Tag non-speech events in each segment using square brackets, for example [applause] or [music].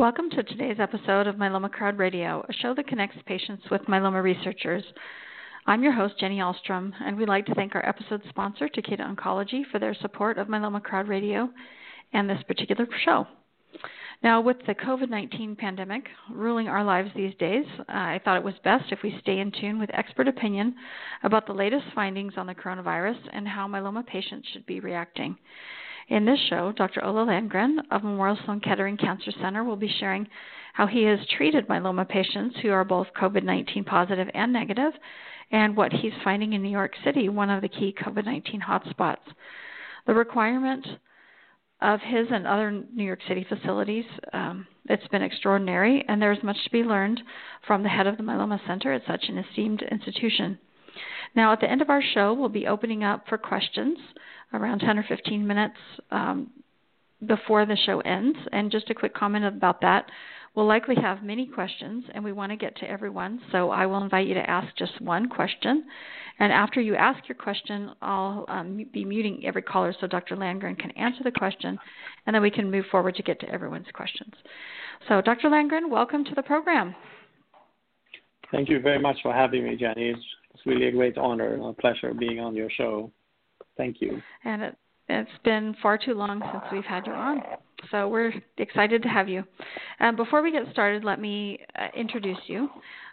Welcome to today's episode of Myeloma Crowd Radio, a show that connects patients with myeloma researchers. I'm your host, Jenny Ahlstrom, and we'd like to thank our episode sponsor, Takeda Oncology, for their support of Myeloma Crowd Radio and this particular show. Now, with the COVID 19 pandemic ruling our lives these days, I thought it was best if we stay in tune with expert opinion about the latest findings on the coronavirus and how myeloma patients should be reacting. In this show, Dr. Ola Landgren of Memorial Sloan Kettering Cancer Center will be sharing how he has treated myeloma patients who are both COVID 19 positive and negative, and what he's finding in New York City, one of the key COVID 19 hotspots. The requirement of his and other New York City facilities, um, it's been extraordinary, and there's much to be learned from the head of the Myeloma Center at such an esteemed institution. Now, at the end of our show, we'll be opening up for questions around 10 or 15 minutes um, before the show ends. And just a quick comment about that. We'll likely have many questions, and we want to get to everyone, so I will invite you to ask just one question. And after you ask your question, I'll um, be muting every caller so Dr. Landgren can answer the question, and then we can move forward to get to everyone's questions. So, Dr. Landgren, welcome to the program. Thank you very much for having me, Jenny. It's, it's really a great honor and a pleasure being on your show. Thank you. And it, it's been far too long since we've had you on. So we're excited to have you. Um, before we get started, let me uh, introduce you.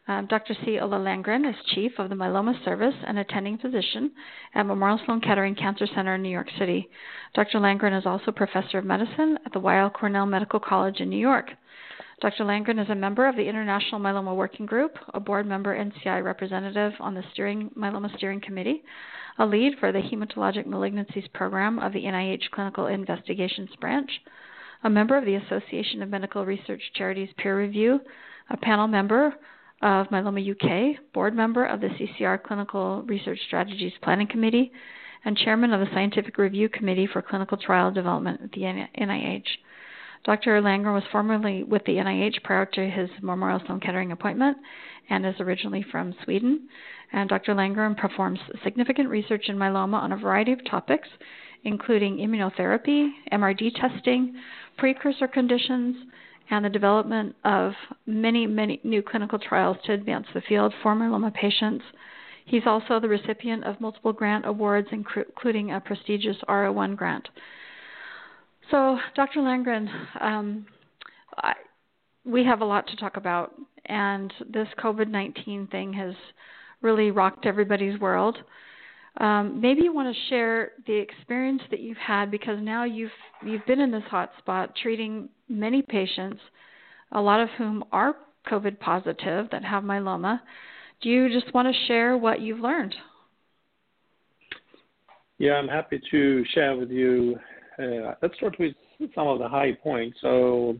Um, Dr. C. Ola Landgren is Chief of the Myeloma Service and attending physician at Memorial Sloan Kettering Cancer Center in New York City. Dr. Landgren is also Professor of Medicine at the Weill Cornell Medical College in New York. Dr. Landgren is a member of the International Myeloma Working Group, a board member NCI representative on the steering Myeloma Steering Committee, a lead for the Hematologic Malignancies Program of the NIH Clinical Investigations Branch, a member of the Association of Medical Research Charities Peer Review, a panel member of Myeloma UK, board member of the CCR Clinical Research Strategies Planning Committee, and chairman of the Scientific Review Committee for Clinical Trial Development at the NIH. Dr. Landgren was formerly with the NIH prior to his Memorial Sloan Kettering appointment and is originally from Sweden. And Dr. Landgren performs significant research in myeloma on a variety of topics, including immunotherapy, MRD testing, precursor conditions, and the development of many, many new clinical trials to advance the field for myeloma patients. He's also the recipient of multiple grant awards, including a prestigious R01 grant. So, Dr. Landgren, um, I, we have a lot to talk about, and this COVID 19 thing has really rocked everybody's world. Um, maybe you want to share the experience that you've had because now you've you've been in this hot spot treating many patients, a lot of whom are COVID positive that have myeloma. Do you just want to share what you've learned? Yeah, I'm happy to share with you. Uh, let's start with some of the high points. So,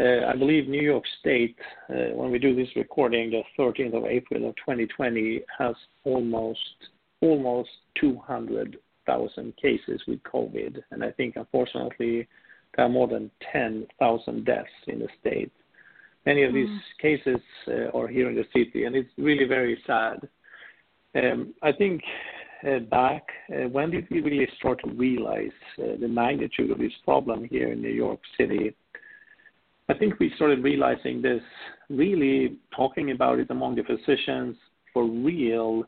uh, I believe New York State, uh, when we do this recording, the 13th of April of 2020, has almost almost 200,000 cases with COVID, and I think unfortunately there are more than 10,000 deaths in the state. Many of these mm. cases uh, are here in the city, and it's really very sad. Um, I think uh, back, uh, when did we really start to realize uh, the magnitude of this problem here in New York City? I think we started realizing this, really talking about it among the physicians for real,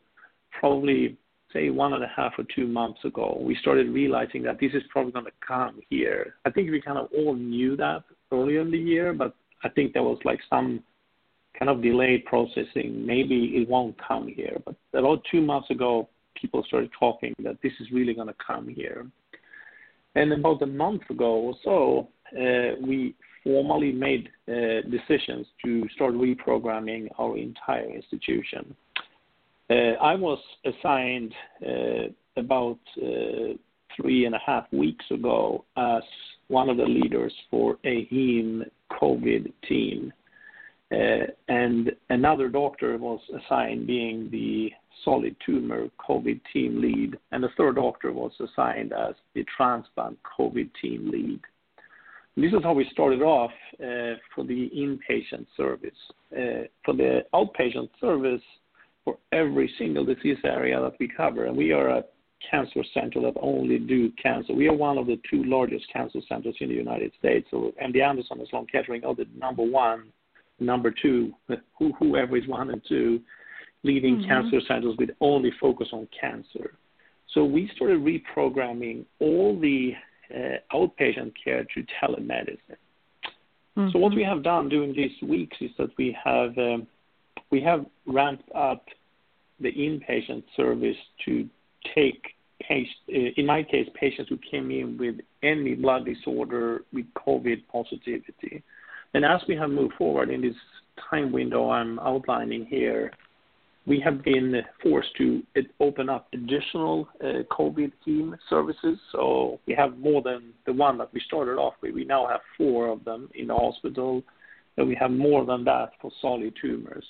probably say one and a half or two months ago. We started realizing that this is probably going to come here. I think we kind of all knew that earlier in the year, but I think there was like some kind of delayed processing. Maybe it won't come here, but about two months ago, people started talking that this is really going to come here. And about a month ago or so, uh, we formally made uh, decisions to start reprogramming our entire institution. Uh, I was assigned uh, about uh, three and a half weeks ago as one of the leaders for a heme COVID team. And another doctor was assigned being the solid tumor COVID team lead, and the third doctor was assigned as the transplant COVID team lead. This is how we started off for the inpatient service. For the outpatient service, for every single disease area that we cover, and we are a cancer center that only do cancer. We are one of the two largest cancer centers in the United States. So MD Anderson and Sloan Kettering are the number one, number two, [laughs] whoever is one and two, leading mm-hmm. cancer centers with only focus on cancer. So we started reprogramming all the uh, outpatient care to telemedicine. Mm-hmm. So what we have done during these weeks is that we have um, we have ramped up the inpatient service to take uh, in my case, patients who came in with any blood disorder with COVID positivity. And as we have moved forward in this time window I'm outlining here, we have been forced to open up additional uh, COVID team services. So we have more than the one that we started off with. We now have four of them in the hospital, and we have more than that for solid tumors.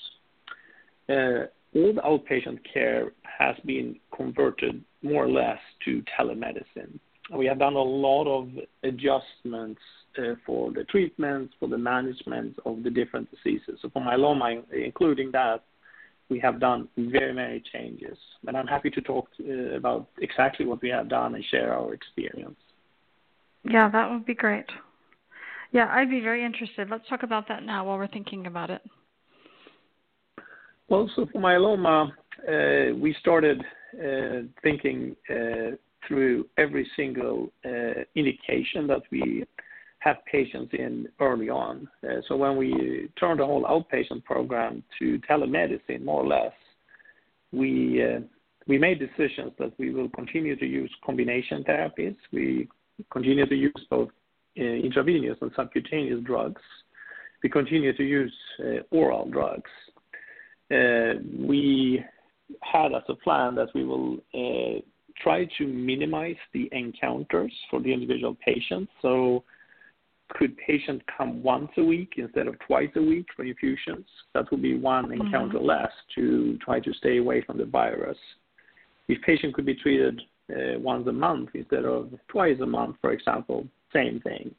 Uh, all the outpatient care has been converted more or less to telemedicine. We have done a lot of adjustments uh, for the treatments, for the management of the different diseases. So for myeloma, including that, we have done very many changes. And I'm happy to talk uh, about exactly what we have done and share our experience. Yeah, that would be great. Yeah, I'd be very interested. Let's talk about that now while we're thinking about it. Well, so for myeloma, uh, we started uh, thinking uh, through every single indication that we have patients in early on. So when we turned the whole outpatient program to telemedicine, more or less, we we made decisions that we will continue to use combination therapies. We continue to use both intravenous and subcutaneous drugs. We continue to use oral drugs. Uh, we had as a plan that we will uh, try to minimize the encounters for the individual patients. So could patient come once a week instead of twice a week for infusions? That would be one mm-hmm. encounter mm-hmm. less to try to stay away from the virus. If patient could be treated uh, once a month instead of twice a month, for example, same thing.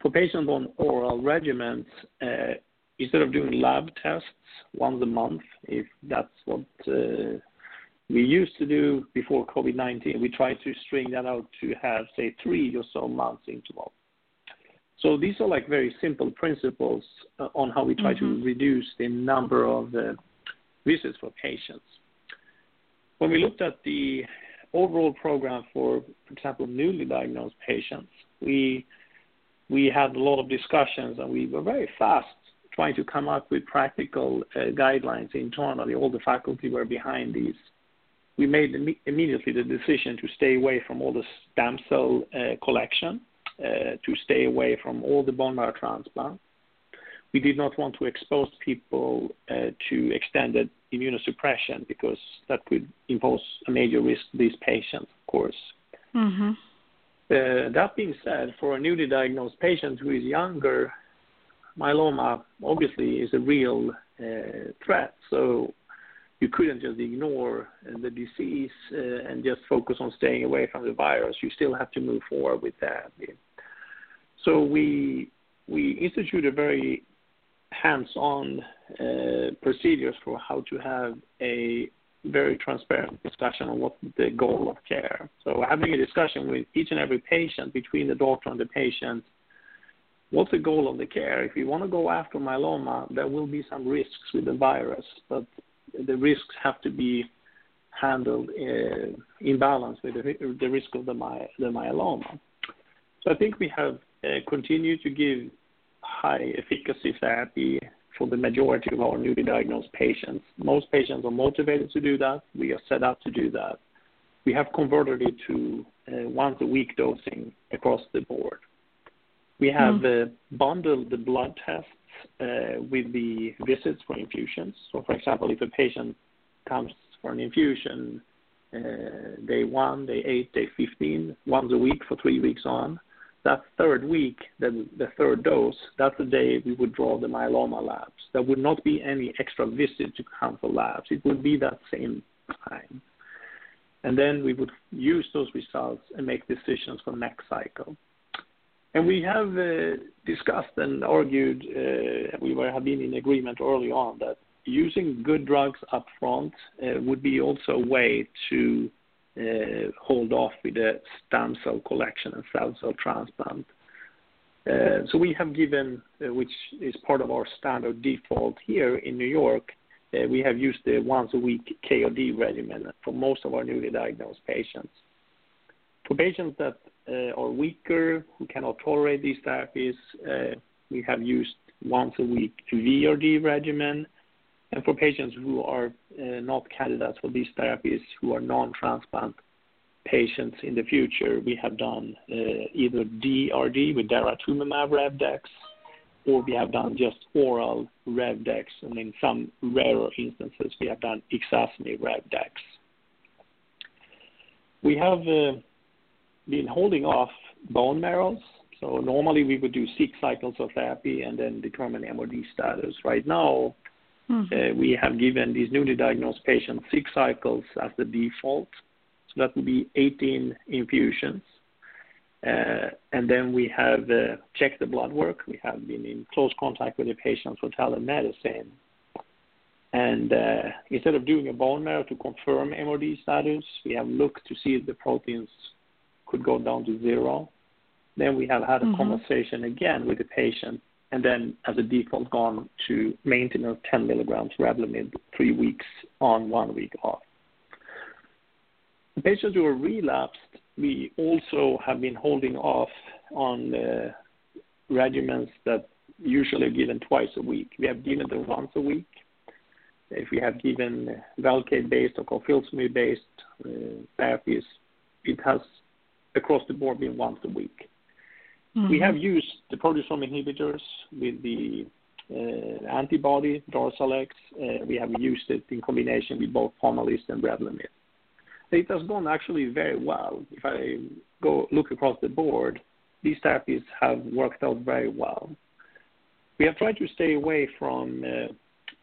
For patients on oral regimens, uh, instead of doing lab tests once a month, if that's what uh, we used to do before COVID-19, we try to string that out to have, say, three or so months interval. So these are like very simple principles uh, on how we try mm-hmm. to reduce the number of uh, visits for patients. When we looked at the overall program for, for example, newly diagnosed patients, we we had a lot of discussions and we were very fast trying to come up with practical uh, guidelines internally. All the faculty were behind these. We made Im- immediately the decision to stay away from all the stem cell uh, collection uh, to stay away from all the bone marrow transplant. We did not want to expose people uh, to extended immunosuppression because that could impose a major risk to these patients, of course. Mm-hmm. Uh, that being said, for a newly diagnosed patient who is younger, myeloma obviously is a real uh, threat. So you couldn't just ignore the disease uh, and just focus on staying away from the virus. You still have to move forward with therapy. So we we instituted very hands-on uh, procedures for how to have a very transparent discussion on what the goal of care. So having a discussion with each and every patient between the doctor and the patient. What's the goal of the care? If you want to go after myeloma, there will be some risks with the virus, but the risks have to be handled uh, in balance with the, the risk of the, my, the myeloma. So I think we have uh, continue to give high efficacy therapy for the majority of our newly diagnosed patients. Most patients are motivated to do that. We are set up to do that. We have converted it to uh, once a week dosing across the board. We have mm. bundled the blood tests uh, with the visits for infusions. So, for example, if a patient comes for an infusion uh, day one, day eight, day 15, once a week for three weeks on, that third week, the, the third dose, that's the day we would draw the myeloma labs. There would not be any extra visit to come for labs. It would be that same time. And then we would use those results and make decisions for next cycle. And we have uh, discussed and argued, uh, we were, have been in agreement early on that using good drugs up front uh, would be also a way to uh, hold off with the stem cell collection and cell cell transplant. Uh, so we have given, uh, which is part of our standard default here in New York, we have used the once a week KRD regimen for most of our newly diagnosed patients. For patients that are weaker, who cannot tolerate these therapies, uh, we have used once a week VRD regimen. And for patients who are uh, not candidates for these therapies, who are non-transplant patients in the future, we have done uh, either DRD with daratumumab Revdex, or we have done just oral Revdex, and in some rarer instances, we have done Ixazomib Revdex. We have uh, been holding off bone marrows. So normally we would do six cycles of therapy and then determine MRD status. Right now, mm-hmm. uh, we have given these newly diagnosed patients six cycles as the default. So that would be 18 infusions. Uh, and then we have uh, checked the blood work. We have been in close contact with the patients for telemedicine. And uh, instead of doing a bone marrow to confirm MRD status, we have looked to see if the proteins could go down to zero. Then we have had a mm-hmm. conversation again with the patient, and then as a default gone to maintenance 10 milligrams Revlimid, three weeks on, one week off. The patients who are relapsed, we also have been holding off on regimens that usually are given twice a week. We have given them once a week. If we have given Velcade-based or carfilzomib-based uh, therapies, it has across the board being once a week. Mm-hmm. We have used the proteasome inhibitors with the uh, antibody Darzalex. Uh, we have used it in combination with both Pomalyst and Revlimid. It has gone actually very well. If I go look across the board, these therapies have worked out very well. We have tried to stay away from uh,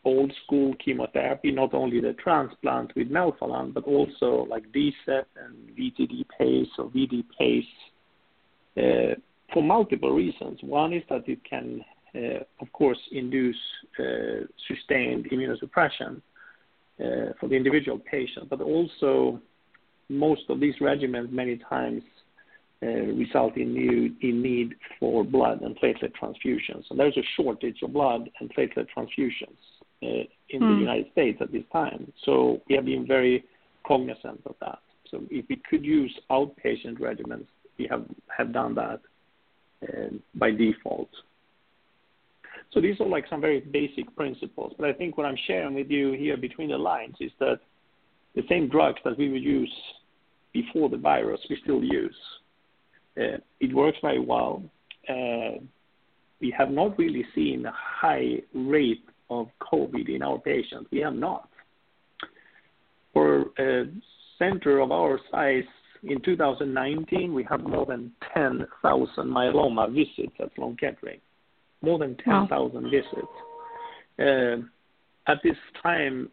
old school chemotherapy, not only the transplant with melphalan, but also like DCEP and VTD PACE or VD PACE uh, for multiple reasons. One is that it can, uh, of course, induce uh, sustained immunosuppression uh, for the individual patient, but also most of these regimens many times uh, result in, new, in need for blood and platelet transfusions. And there's a shortage of blood and platelet transfusions in the hmm. United States at this time. So we have been very cognizant of that. So if we could use outpatient regimens, we have, have done that uh, by default. So these are like some very basic principles. But I think what I'm sharing with you here between the lines is that the same drugs that we would use before the virus, we still use. Uh, it works very well. Uh, we have not really seen a high rate of COVID in our patients. We have not. For a center of our size, in 2019, we had more than 10,000 myeloma visits at Sloan Kettering. More than 10,000 wow. visits. Uh, at this time,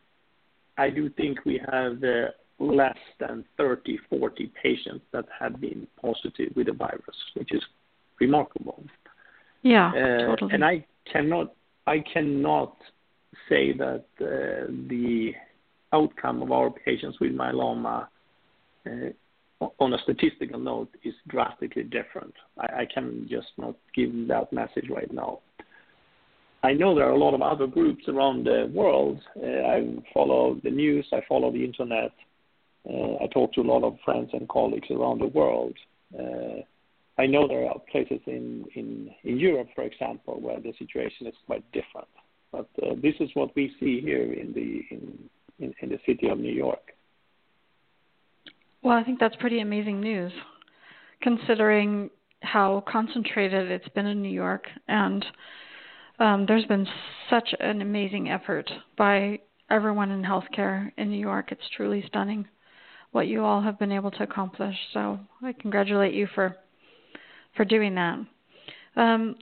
I do think we have uh, less than 30, 40 patients that have been positive with the virus, which is remarkable. Yeah, uh, totally. And I cannot I cannot say that uh, the outcome of our patients with myeloma uh, on a statistical note is drastically different. I, can just not give that message right now. I know there are a lot of other groups around the world. Uh, I follow the news, I follow the internet. I talk to a lot of friends and colleagues around the world. I know there are places in, in, in Europe, for example, where the situation is quite different. But uh, this is what we see here in the in, in, in the city of New York. Well, I think that's pretty amazing news, considering how concentrated it's been in New York, and um, there's been such an amazing effort by everyone in healthcare in New York. It's truly stunning what you all have been able to accomplish. So I congratulate you for for doing that. Um,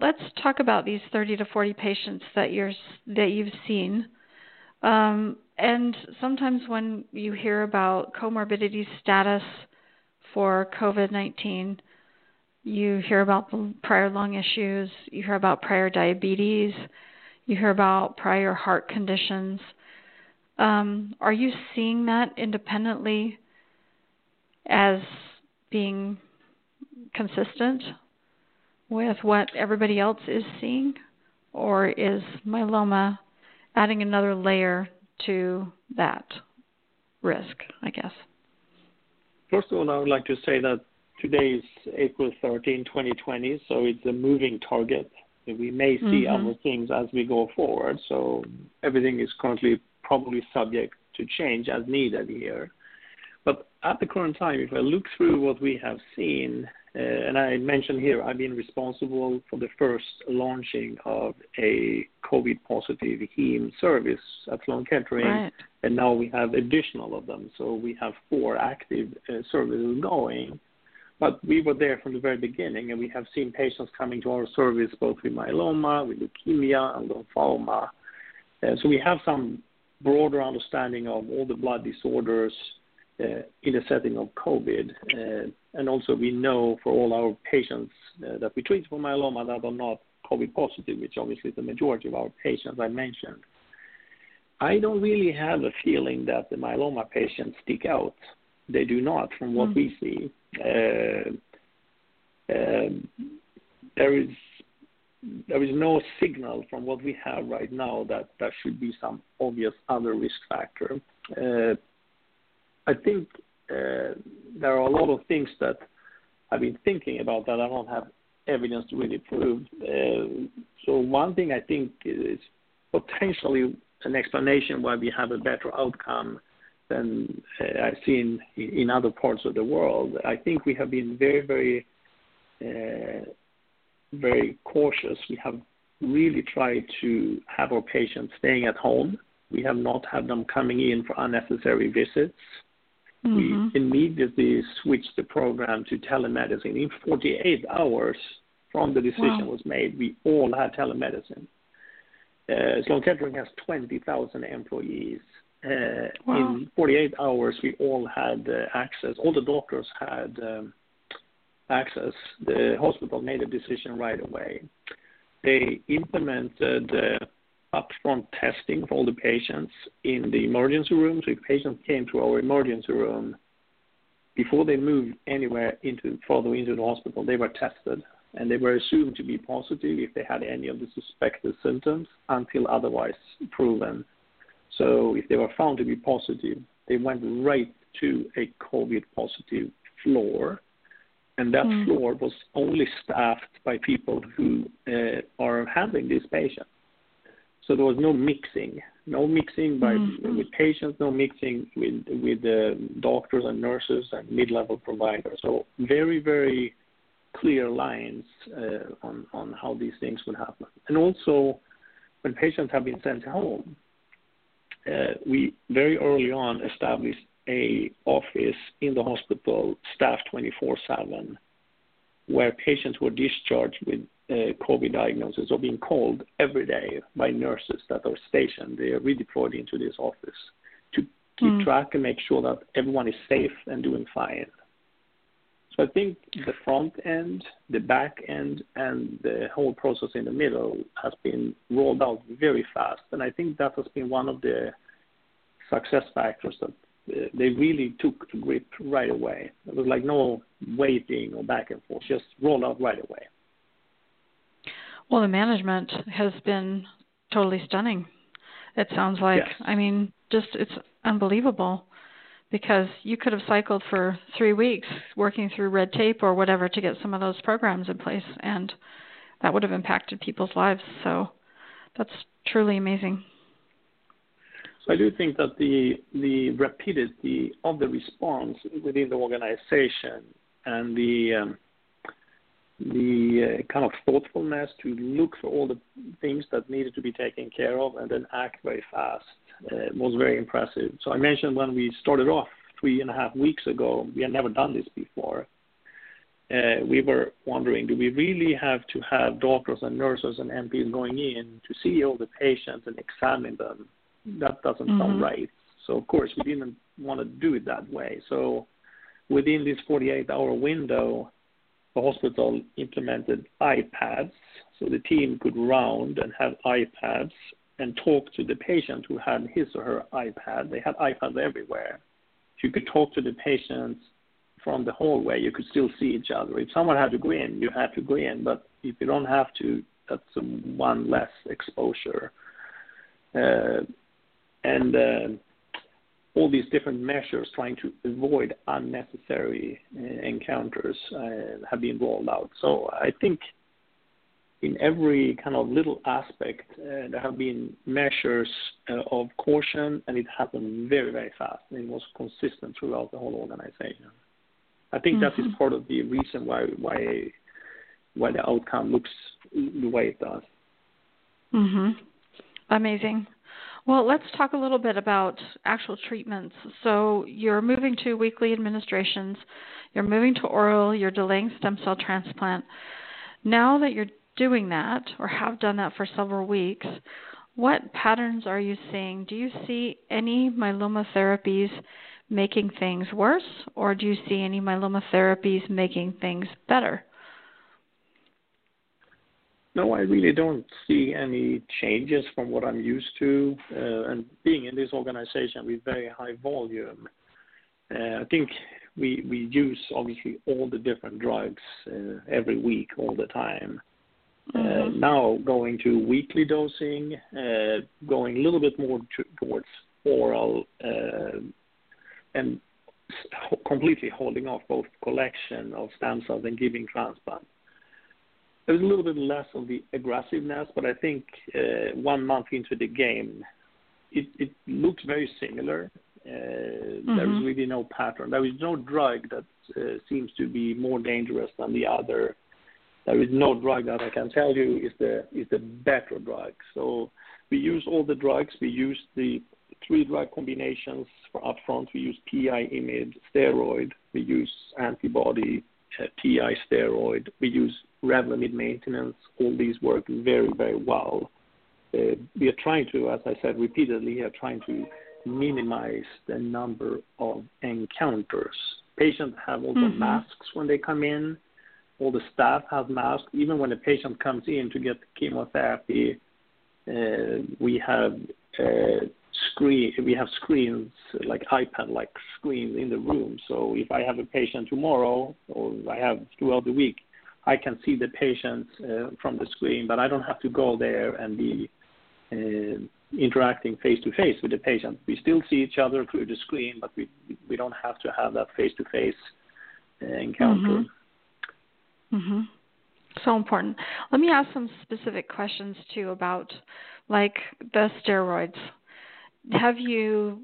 let's talk about these 30 to 40 patients that you're that you've seen. Um, and sometimes when you hear about comorbidity status for COVID 19, you hear about prior lung issues, you hear about prior diabetes, you hear about prior heart conditions. Um, are you seeing that independently as being consistent with what everybody else is seeing? Or is myeloma adding another layer to that risk, I guess? First of all, I would like to say that today is April 13, 2020, so it's a moving target. We may see mm-hmm. other things as we go forward, so everything is currently probably subject to change as needed here. But at the current time, if I look through what we have seen, and I mentioned here, I've been responsible for the first launching of a COVID positive heme service at Sloan Kettering, right. and now we have additional of them. So we have four active uh, services going. But we were there from the very beginning, and we have seen patients coming to our service both with myeloma, with leukemia, and lymphoma. Uh, so we have some broader understanding of all the blood disorders uh, in the setting of COVID. Uh, and also we know for all our patients uh, that we treat for myeloma that are not COVID positive, which obviously is the majority of our patients I mentioned. I don't really have a feeling that the myeloma patients stick out. They do not, from what mm. we see. Uh, um, there is there is no signal from what we have right now that there should be some obvious other risk factor. I think uh, there are a lot of things that I've been thinking about that I don't have evidence to really prove. Uh, so one thing I think is potentially an explanation why we have a better outcome than uh, I've seen in other parts of the world. I think we have been very, very, uh, very cautious. We have really tried to have our patients staying at home. We have not had them coming in for unnecessary visits. Mm-hmm. We immediately switched the program to telemedicine. In 48 hours from the decision wow. was made, we all had telemedicine. Uh, Sloan Kettering has 20,000 employees. Uh, wow. In 48 hours, we all had uh, access. All the doctors had um, access. The hospital made a decision right away. They implemented uh, upfront testing for all the patients in the emergency room. So if patients came to our emergency room, before they moved anywhere into further into the hospital, they were tested and they were assumed to be positive if they had any of the suspected symptoms until otherwise proven. So if they were found to be positive, they went right to a COVID positive floor. And that mm. floor was only staffed by people who uh, are handling these patients. So there was no mixing, no mixing by mm-hmm. with patients, no mixing with with uh, doctors and nurses and mid-level providers. So very very clear lines uh, on on how these things would happen. And also, when patients have been sent home, uh, we very early on established a office in the hospital staffed 24/7, where patients were discharged with uh, COVID diagnosis are being called every day by nurses that are stationed. They are redeployed into this office to keep mm. track and make sure that everyone is safe and doing fine. So I think the front end, the back end, and the whole process in the middle has been rolled out very fast. And I think that has been one of the success factors that uh, they really took the grip right away. It was like no waiting or back and forth, just roll out right away. Well, the management has been totally stunning. It sounds like. Yes. I mean, just it's unbelievable because you could have cycled for three weeks working through red tape or whatever to get some of those programs in place, and that would have impacted people's lives. So that's truly amazing. So I do think that the the rapidity of the response within the organization and the um, the uh, kind of thoughtfulness to look for all the things that needed to be taken care of and then act very fast uh, was very impressive. So I mentioned when we started off three and a half weeks ago, we had never done this before. Uh, we were wondering, do we really have to have doctors and nurses and NPs going in to see all the patients and examine them? That doesn't mm-hmm. sound right. So of course we didn't want to do it that way. So within this 48-hour window, the hospital implemented iPads, so the team could round and have iPads and talk to the patient who had his or her iPad. They had iPads everywhere. You could talk to the patients from the hallway. You could still see each other. If someone had to go in, you had to go in. But if you don't have to, that's one less exposure. Uh, and uh, all these different measures trying to avoid unnecessary uh, encounters uh, have been rolled out. So I think in every kind of little aspect, uh, there have been measures uh, of caution, and it happened very, very fast. And it was consistent throughout the whole organization. I think mm-hmm. that is mm-hmm. part of the reason why why why the outcome looks the way it does. Mhm. Amazing. Well, let's talk a little bit about actual treatments. So you're moving to weekly administrations, you're moving to oral, you're delaying stem cell transplant. Now that you're doing that or have done that for several weeks, what patterns are you seeing? Do you see any myeloma therapies making things worse, or do you see any myeloma therapies making things better? No, I really don't see any changes from what I'm used to. Uh, and being in this organization with very high volume, uh, I think we we use obviously all the different drugs uh, every week, all the time. Uh, mm-hmm. Now going to weekly dosing, uh, going a little bit more to, towards oral, uh, and completely holding off both collection of stem cells and giving transplant there's a little bit less of the aggressiveness, but I think uh, one month into the game, it, it looks very similar. Uh, mm-hmm. There's really no pattern. There is no drug that uh, seems to be more dangerous than the other. There is no drug that I can tell you is the is the better drug. So we use all the drugs. We use the three drug combinations for upfront. We use PI, IMiD, steroid. We use antibody, uh, PI, steroid. We use Revlimid maintenance, all these work very, very well. Uh, we are trying to, as I said repeatedly, we are trying to minimize the number of encounters. Patients have also mm-hmm. masks when they come in. All the staff have masks. Even when a patient comes in to get chemotherapy, uh, we have uh, screen. We have screens like iPad-like screens in the room. So if I have a patient tomorrow, or I have throughout the week, I can see the patients uh, from the screen, but I don't have to go there and be uh, interacting face to face with the patient. We still see each other through the screen, but we we don't have to have that face to face encounter. Mm-hmm. mm-hmm. So important. Let me ask some specific questions too about like the steroids. Have you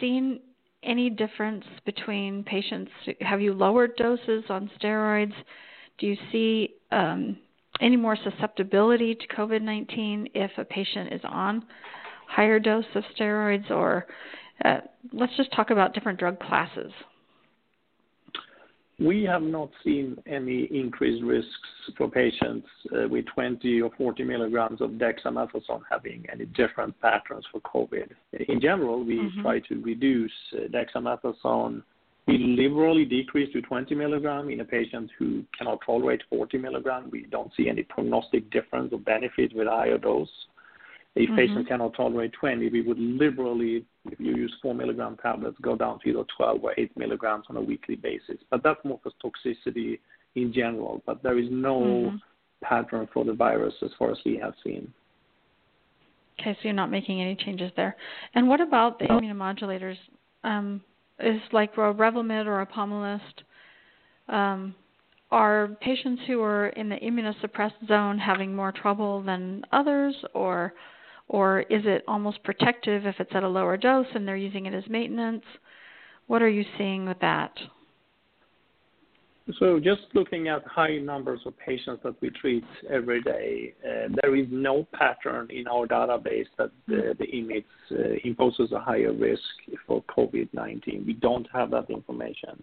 seen any difference between patients? Have you lowered doses on steroids? Do you see um, any more susceptibility to COVID 19 if a patient is on higher dose of steroids? Or uh, let's just talk about different drug classes. We have not seen any increased risks for patients uh, with 20 or 40 milligrams of dexamethasone having any different patterns for COVID. In general, we mm-hmm. try to reduce uh, dexamethasone we liberally decrease to 20 milligram in a patient who cannot tolerate 40 milligram. We don't see any prognostic difference or benefit with higher dose. If mm-hmm. patient cannot tolerate 20, we would liberally, if you use 4 milligram tablets, go down to either 12 or 8 milligrams on a weekly basis. But that's more for toxicity in general. But there is no mm-hmm. pattern for the virus as far as we have seen. Okay, so you're not making any changes there. And what about the immunomodulators? Is like a Revlimid or a Pomalyst. Um, are patients who are in the immunosuppressed zone having more trouble than others, or or is it almost protective if it's at a lower dose and they're using it as maintenance? What are you seeing with that? So just looking at high numbers of patients that we treat every day, uh, there is no pattern in our database that uh, the IMiDs uh, imposes a higher risk for COVID-19. We don't have that information.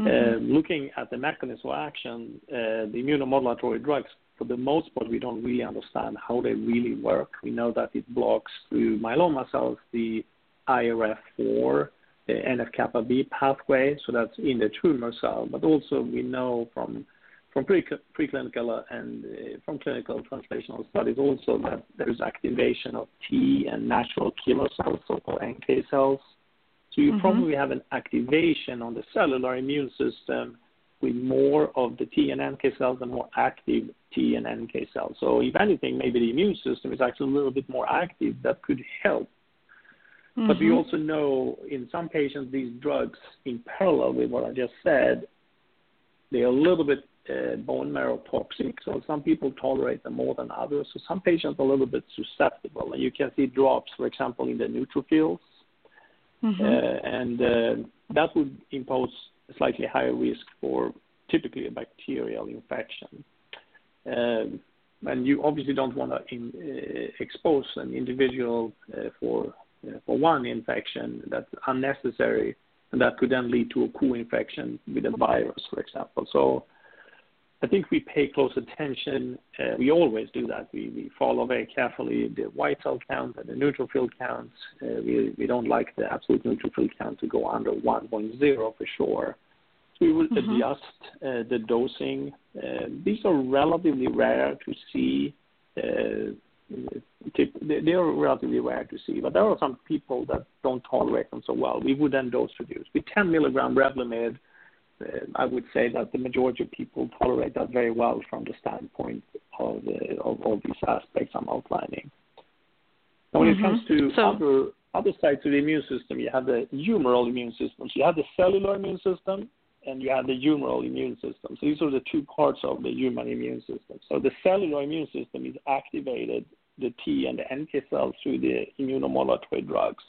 Mm-hmm. Looking at the mechanism of action, the immunomodulatory drugs, for the most part, we don't really understand how they really work. We know that it blocks through myeloma cells the IRF4 the NF-kappa B pathway, so that's in the tumor cell. But also we know from from preclinical and uh, from clinical translational studies also that there is activation of T and natural killer cells, so-called NK cells. So you mm-hmm. probably have an activation on the cellular immune system with more of the T and NK cells and more active T and NK cells. So if anything, maybe the immune system is actually a little bit more active. That could help Mm-hmm. But we mm-hmm. also know in some patients, these drugs, in parallel with what I just said, they're a little bit uh, bone marrow toxic. So some people tolerate them more than others. So some patients are a little bit susceptible. And you can see drops, for example, in the neutrophils. Mm-hmm. Uh, and uh, that would impose a slightly higher risk for typically a bacterial infection. Um, and you obviously don't want to in, uh, expose an individual uh, for for one infection that's unnecessary, and that could then lead to a co-infection with a virus, for example. So I think we pay close attention. Uh, we always do that. We, we follow very carefully the white cell count and the neutrophil counts. Uh, we, we don't like the absolute neutrophil count to go under 1.0 for sure. So we will mm-hmm. adjust uh, the dosing. Uh, these are relatively rare to see uh, they are relatively rare to see, but there are some people that don't tolerate them so well. We would then dose reduce. With 10 milligram Revlimid, uh, I would say that the majority of people tolerate that very well from the standpoint of, uh, of all these aspects I'm outlining. Now, when mm-hmm. it comes to so, other other sides of the immune system, you have the humoral immune system. So you have the cellular immune system and you have the humoral immune system. So these are the two parts of the human immune system. So the cellular immune system is activated the T and the NK cells through the immunomodulatory drugs.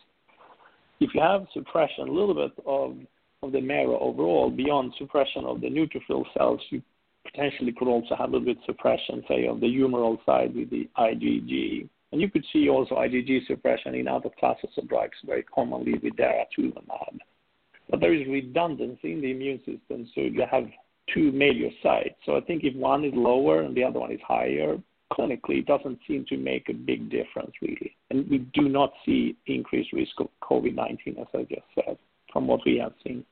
If you have suppression, a little bit of, of the marrow overall, beyond suppression of the neutrophil cells, you potentially could also have a little bit suppression, say, of the humoral side with the IgG. And you could see also IgG suppression in other classes of drugs, very commonly with daratumumab. But there is redundancy in the immune system, so you have two major sites. So I think if one is lower and the other one is higher, clinically, it doesn't seem to make a big difference really. And we do not see increased risk of COVID-19, as I just said, from what we have seen.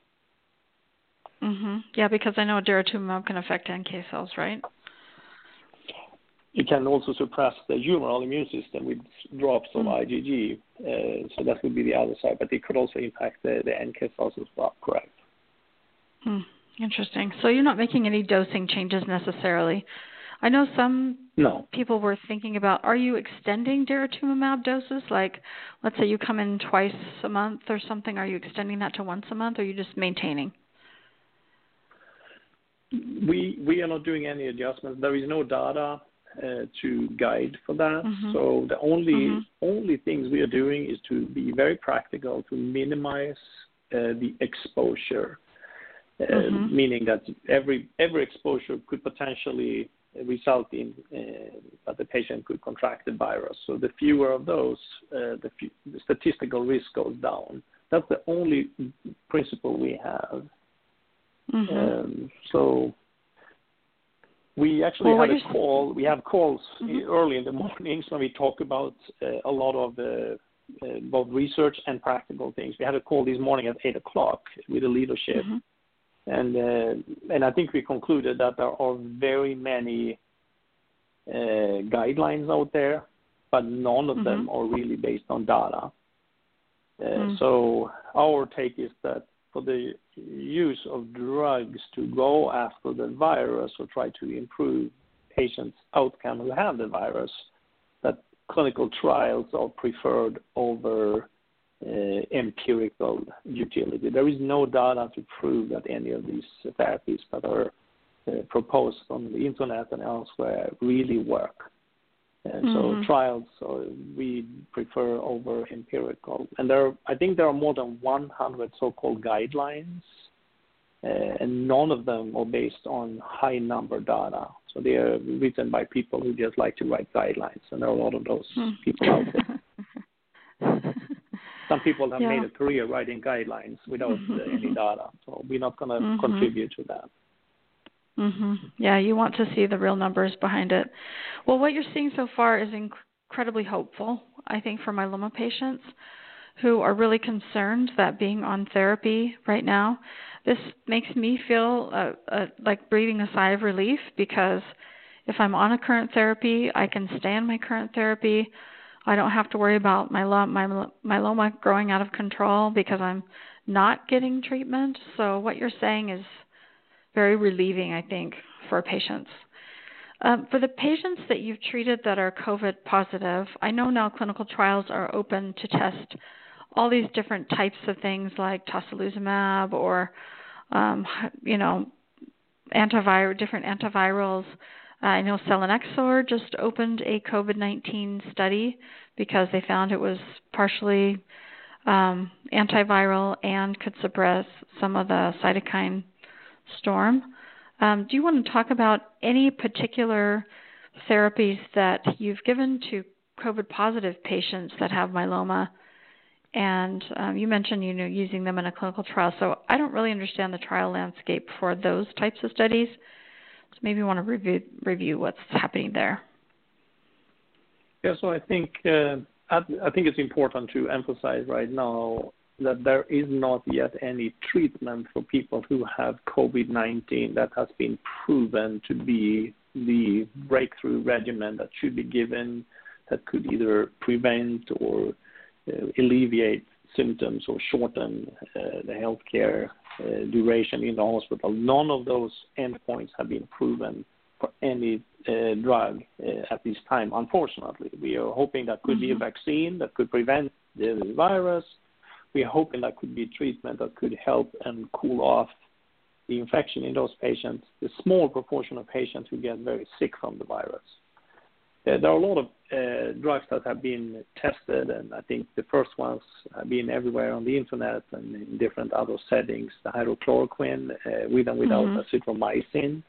Mm-hmm. Yeah, because I know daratumumab can affect NK cells, right? It can also suppress the humoral immune system with drops of mm. IgG. Uh, so that would be the other side, but it could also impact the, the NK cells as well. Correct. Hmm. Interesting. So you're not making any dosing changes necessarily. I know some no. people were thinking about are you extending daratumumab doses? Like, let's say you come in twice a month or something. Are you extending that to once a month, or are you just maintaining? We we are not doing any adjustments. There is no data uh, to guide for that. Mm-hmm. So the only mm-hmm. only things we are doing is to be very practical to minimize uh, the exposure, uh, mm-hmm. meaning that every every exposure could potentially result in uh, that the patient could contract the virus. So the fewer of those, uh, the, f- the statistical risk goes down. That's the only principle we have. Mm-hmm. Um, so we actually had a call. We have calls mm-hmm. early in the [laughs] mornings when we talk about uh, a lot of uh, both research and practical things. We had a call this morning at eight o'clock with the leadership, mm-hmm. And uh, and I think we concluded that there are very many uh, guidelines out there, but none of mm-hmm. them are really based on data. Uh, mm. So our take is that for the use of drugs to go after the virus or try to improve patients' outcome who have the virus, that clinical trials are preferred over empirical utility. There is no data to prove that any of these therapies that are uh, proposed on the internet and elsewhere really work. And mm-hmm. so trials uh, we prefer over empirical. And there, are, I think there are more than 100 so-called guidelines uh, and none of them are based on high number data. So they are written by people who just like to write guidelines, and there are a lot of those hmm. people out there. [laughs] Some people have yeah. made a career writing guidelines without uh, any data, so we're not going to mm-hmm. contribute to that. Mhm. Yeah, you want to see the real numbers behind it. Well, what you're seeing so far is incredibly hopeful. I think for myeloma patients who are really concerned that being on therapy right now, this makes me feel uh, uh, like breathing a sigh of relief because if I'm on a current therapy, I can stay on my current therapy. I don't have to worry about my my myeloma growing out of control because I'm not getting treatment. So what you're saying is very relieving, I think, for patients. Um, for the patients that you've treated that are COVID positive, I know now clinical trials are open to test all these different types of things like tocilizumab or, um, you know, antiviral, different antivirals. I know Selinexor just opened a COVID 19 study because they found it was partially um, antiviral and could suppress some of the cytokine storm. Um, do you want to talk about any particular therapies that you've given to COVID positive patients that have myeloma? And um, you mentioned you know using them in a clinical trial. So I don't really understand the trial landscape for those types of studies. So maybe you want to review review what's happening there. Yeah, so I think uh, I think it's important to emphasize right now that there is not yet any treatment for people who have COVID-19 that has been proven to be the breakthrough regimen that should be given that could either prevent or uh, alleviate symptoms or shorten uh, the healthcare duration in the hospital. None of those endpoints have been proven for any uh, drug uh, at this time, unfortunately. We are hoping that could be a mm-hmm. vaccine that could prevent the virus, we are hoping that could be treatment that could help and cool off the infection in those patients, the small proportion of patients who get very sick from the virus. There are a lot of uh, drugs that have been tested, and I think the first ones have been everywhere on the internet and in different other settings. The hydroxychloroquine, uh, with and without mm-hmm. azithromycin.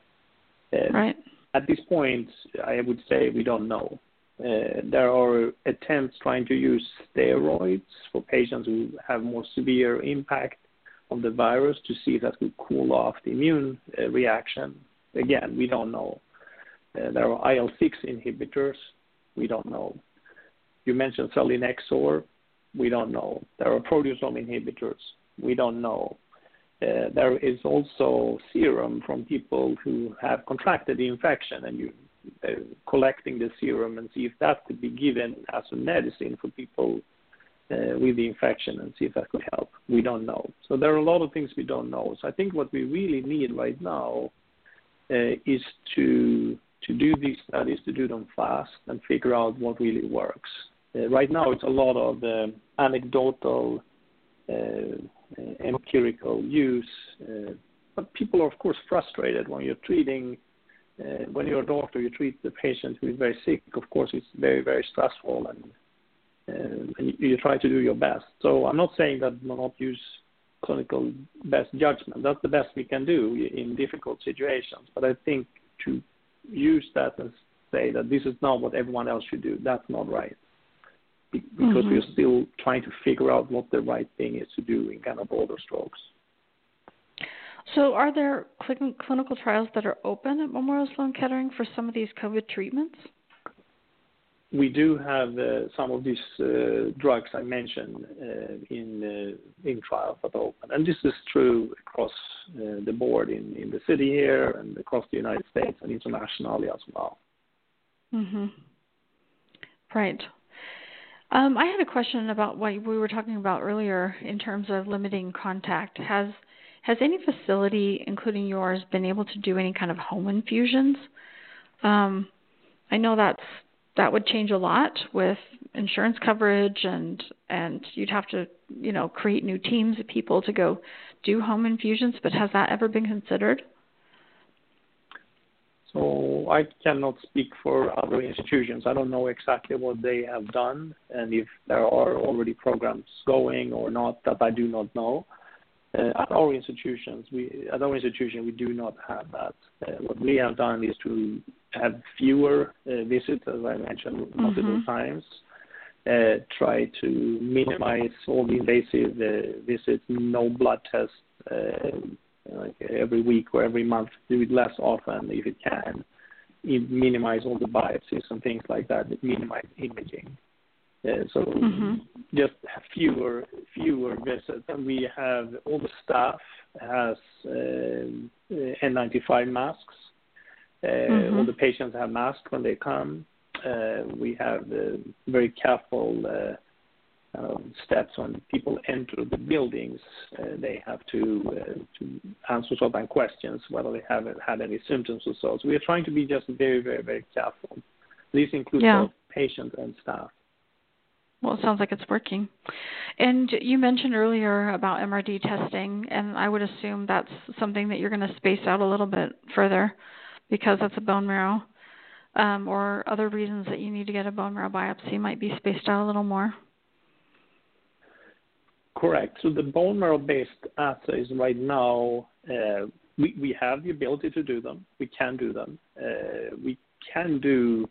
Uh, right. At this point, I would say we don't know. Uh, there are attempts trying to use steroids for patients who have more severe impact on the virus to see if that could cool off the immune uh, reaction. Again, we don't know. Uh, there are IL-6 inhibitors. We don't know. You mentioned selinexor. We don't know. There are proteasome inhibitors. We don't know. There is also serum from people who have contracted the infection, and you're collecting the serum and see if that could be given as a medicine for people uh, with the infection and see if that could help. We don't know. So there are a lot of things we don't know. So I think what we really need right now uh, is to to do these studies, to do them fast and figure out what really works. Uh, right now, it's a lot of uh, anecdotal, uh, empirical use, but people are of course frustrated when you're treating uh, when you're a doctor, you treat the patient who is very sick. Of course, it's very, very stressful, and, uh, and you, you, try to do your best. So I'm not saying that we not use clinical best judgment. That's the best we can do in difficult situations. But I think to use that and say that this is not what everyone else should do, that's not right. Because mm-hmm. we're still trying to figure out what the right thing is to do in kind of broader strokes. So, are there cl- clinical trials that are open at Memorial Sloan Kettering for some of these COVID treatments? We do have uh, some of these uh, drugs I mentioned uh, in trials that are open, and this is true across the board in, in the city here and across the United States and internationally as well. Mm-hmm. Right. Um, I had a question about what we were talking about earlier in terms of limiting contact. Has has any facility, including yours, been able to do any kind of home infusions? Um, I know that's that would change a lot with insurance coverage and and you'd have to you know create new teams of people to go do home infusions but has that ever been considered? So i cannot speak for other institutions. I don't know exactly what they have done and if there are already programs going or not that i do not know Uh, at our institutions, we do not have that. Uh, what we have done is to have fewer uh, visits, as I mentioned multiple mm-hmm. times. Try to minimize all the invasive visits, no blood tests like every week or every month. Do it less often if you can. Minimize all the biopsies and things like that. Minimize imaging. Uh, so, mm-hmm. just fewer fewer visits. We have all the staff has uh, N95 masks. Uh, mm-hmm. All the patients have masks when they come. We have very careful um, steps when people enter the buildings. They have to to answer certain questions, whether they have had any symptoms or so. We are trying to be just very very very careful. This includes both patients and staff. Well, it sounds like it's working. And you mentioned earlier about MRD testing, and I would assume that's something that you're going to space out a little bit further because that's a bone marrow, um, or other reasons that you need to get a bone marrow biopsy might be spaced out a little more. Correct. So the bone marrow-based assays right now, uh, we we have the ability to do them. We can do them. Uh, we can't do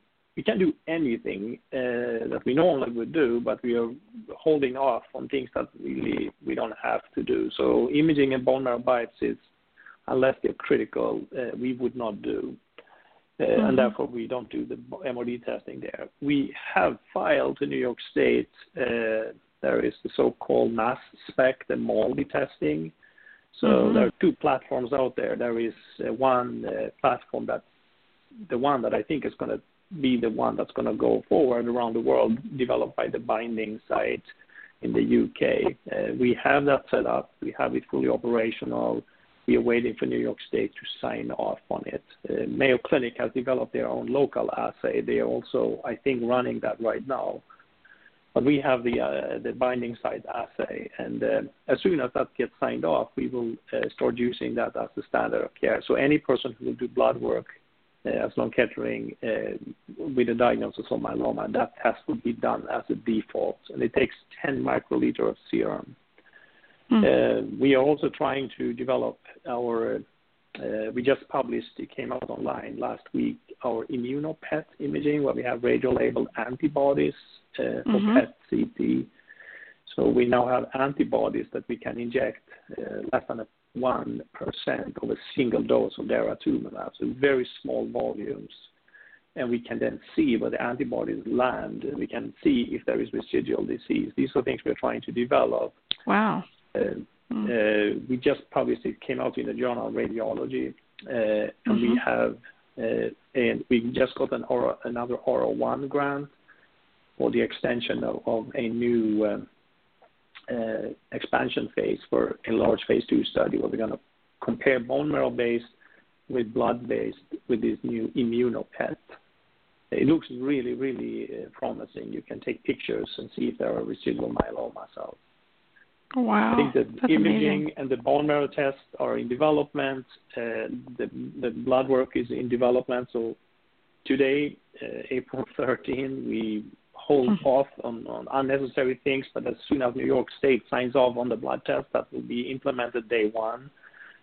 anything uh, that we normally would do, but we are holding off on things that really we don't have to do. So imaging and bone marrow biopsies, unless they're critical, uh, we would not do. Uh, and mm-hmm. therefore, we don't do the MRD testing there. We have filed to New York State. There is the so-called mass spec, the MALDI testing. So mm-hmm. there are two platforms out there. There is one platform that the one that I think is going to be the one that's going to go forward around the world, developed by The Binding Site in the U.K. Uh, we have that set up. We have it fully operational. We are waiting for New York State to sign off on it. Uh, Mayo Clinic has developed their own local assay. They are also, I think, running that right now. But we have The uh, Binding Site assay, and as soon as that gets signed off, we will start using that as the standard of care. So any person who will do blood work Eh, at Sloan Kettering eh, with a diagnosis of myeloma, that test will be done as a default, and it takes 10 microliter of serum. Hmm. Eh, we are also trying to develop our, we just published, it came out online last week, our ImmunoPET imaging, where we have radiolabeled antibodies for mm-hmm. PET/CT. So we now have antibodies that we can inject less than 1% of a single dose of daratumumab, so very small volumes. And we can then see where the antibodies land, and we can see if there is residual disease. These are things we're trying to develop. Wow. Uh, uh, hmm. We just published, it came out in the journal Radiology. Uh and we mm-hmm. have uh and we just got another R01 grant for the extension of a new um, Uh, expansion phase for a large phase II study, where we're going to compare bone marrow-based with blood-based with this new ImmunoPET. It looks really really uh, promising. You can take pictures and see if there are residual myeloma cells. Oh, wow. That's amazing. I think the imaging and the bone marrow tests are in development. Uh, the blood work is in development. So today, April [laughs] 13, we hold mm-hmm. off on unnecessary things, but as soon as New York State signs off on the blood test, that will be implemented day one.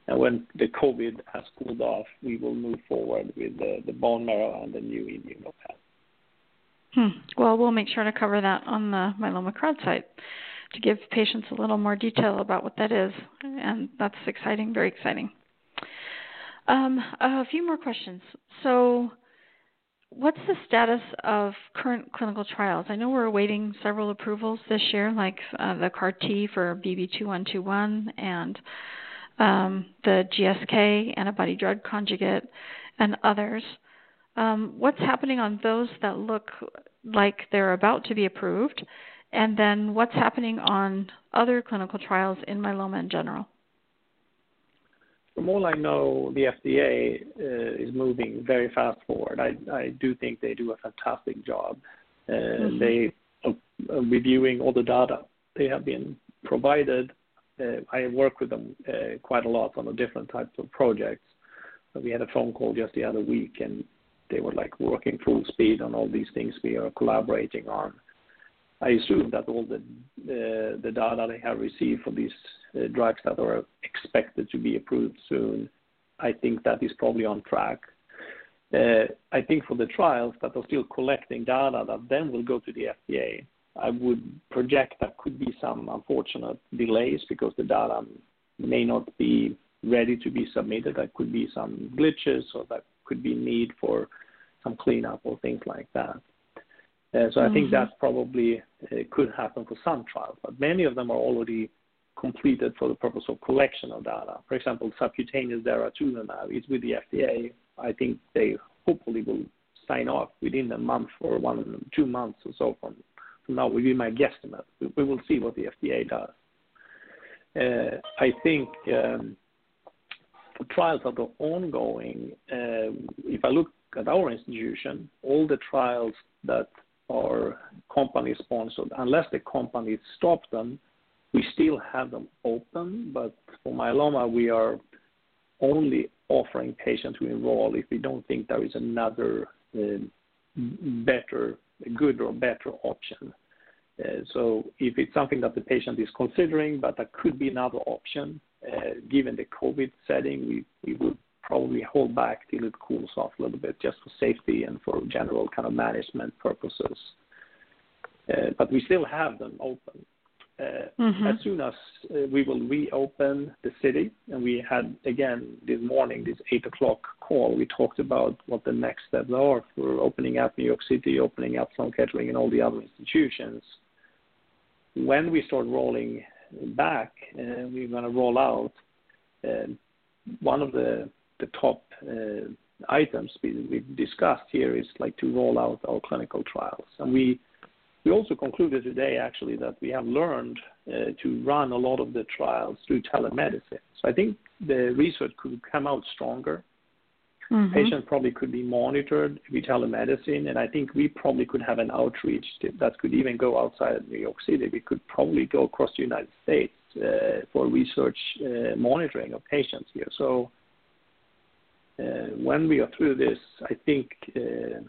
And when the COVID has cooled off, we will move forward with the bone marrow and the new ImmunoPET. Hmm. Well, we'll make sure to cover that on the Myeloma Crowd site to give patients a little more detail about what that is. And that's exciting, very exciting. Um, a few more questions. What's the status of current clinical trials? I know we're awaiting several approvals this year, like uh, the CAR T for bb2121 and um, the GSK antibody-drug conjugate and others. Um, What's happening on those that look like they're about to be approved? And then what's happening on other clinical trials in myeloma in general? From all I know, the FDA uh, is moving very fast forward. I I do think they do a fantastic job. Uh, mm-hmm. They are reviewing all the data they have been provided. Uh, I work with them quite a lot on the different types of projects. We had a phone call just the other week, and they were like working full speed on all these things we are collaborating on. I assume that all the data they have received for these uh, drugs that are expected to be approved soon, I think that is probably on track. Uh, I think for the trials that are still collecting data that then will go to the FDA, I would project there could be some unfortunate delays because the data may not be ready to be submitted. There could be some glitches, or there could be need for some cleanup or things like that. Uh, so I think mm-hmm. that's probably Uh, could happen for some trials, but many of them are already completed for the purpose of collection of data. For example, subcutaneous daratumumab is with the FDA. I think they hopefully will sign off within a month or one, two months or so from now, would be my guesstimate. We will see what the FDA does. Uh, I think um, the trials that are ongoing, uh, if I look at our institution, all the trials that are company-sponsored, unless the company stop them, we still have them open. But for myeloma, we are only offering patients to enroll if we don't think there is another um, better, good or better option. Uh, so if it's something that the patient is considering, but there could be another option, uh, given the COVID setting, we would probably hold back till it cools off a little bit just for safety and for general kind of management purposes. Uh, but we still have them open. Uh, mm-hmm. As soon as uh, we will reopen the city, and we had, again, this morning, this 8:00 call, we talked about what the next steps are for opening up New York City, opening up Sloan Kettering and all the other institutions. When we start rolling back, we're going to roll out, one of the top uh, items we've discussed here is like to roll out our clinical trials. And we we also concluded today, actually, that we have learned uh, to run a lot of the trials through telemedicine. So I think the research could come out stronger. Mm-hmm. Patients probably could be monitored with telemedicine, and I think we probably could have an outreach that could even go outside of New York City. We could probably go across the United States uh, for research monitoring of patients here. Uh, when we are through this, I think uh,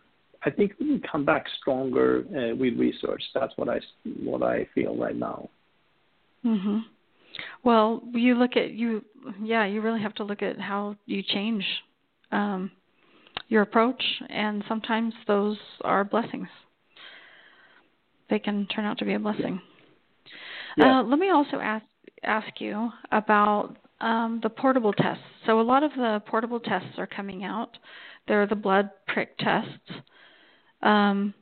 we will come back stronger uh, with research. That's what I feel right now. Mhm. Well, you look at you, yeah, you really have to look at how you change um, your approach, and sometimes those are blessings. They can turn out to be a blessing. Yeah. Let me also ask ask you about the portable tests. So a lot of the portable tests are coming out. They're the blood prick tests. Um,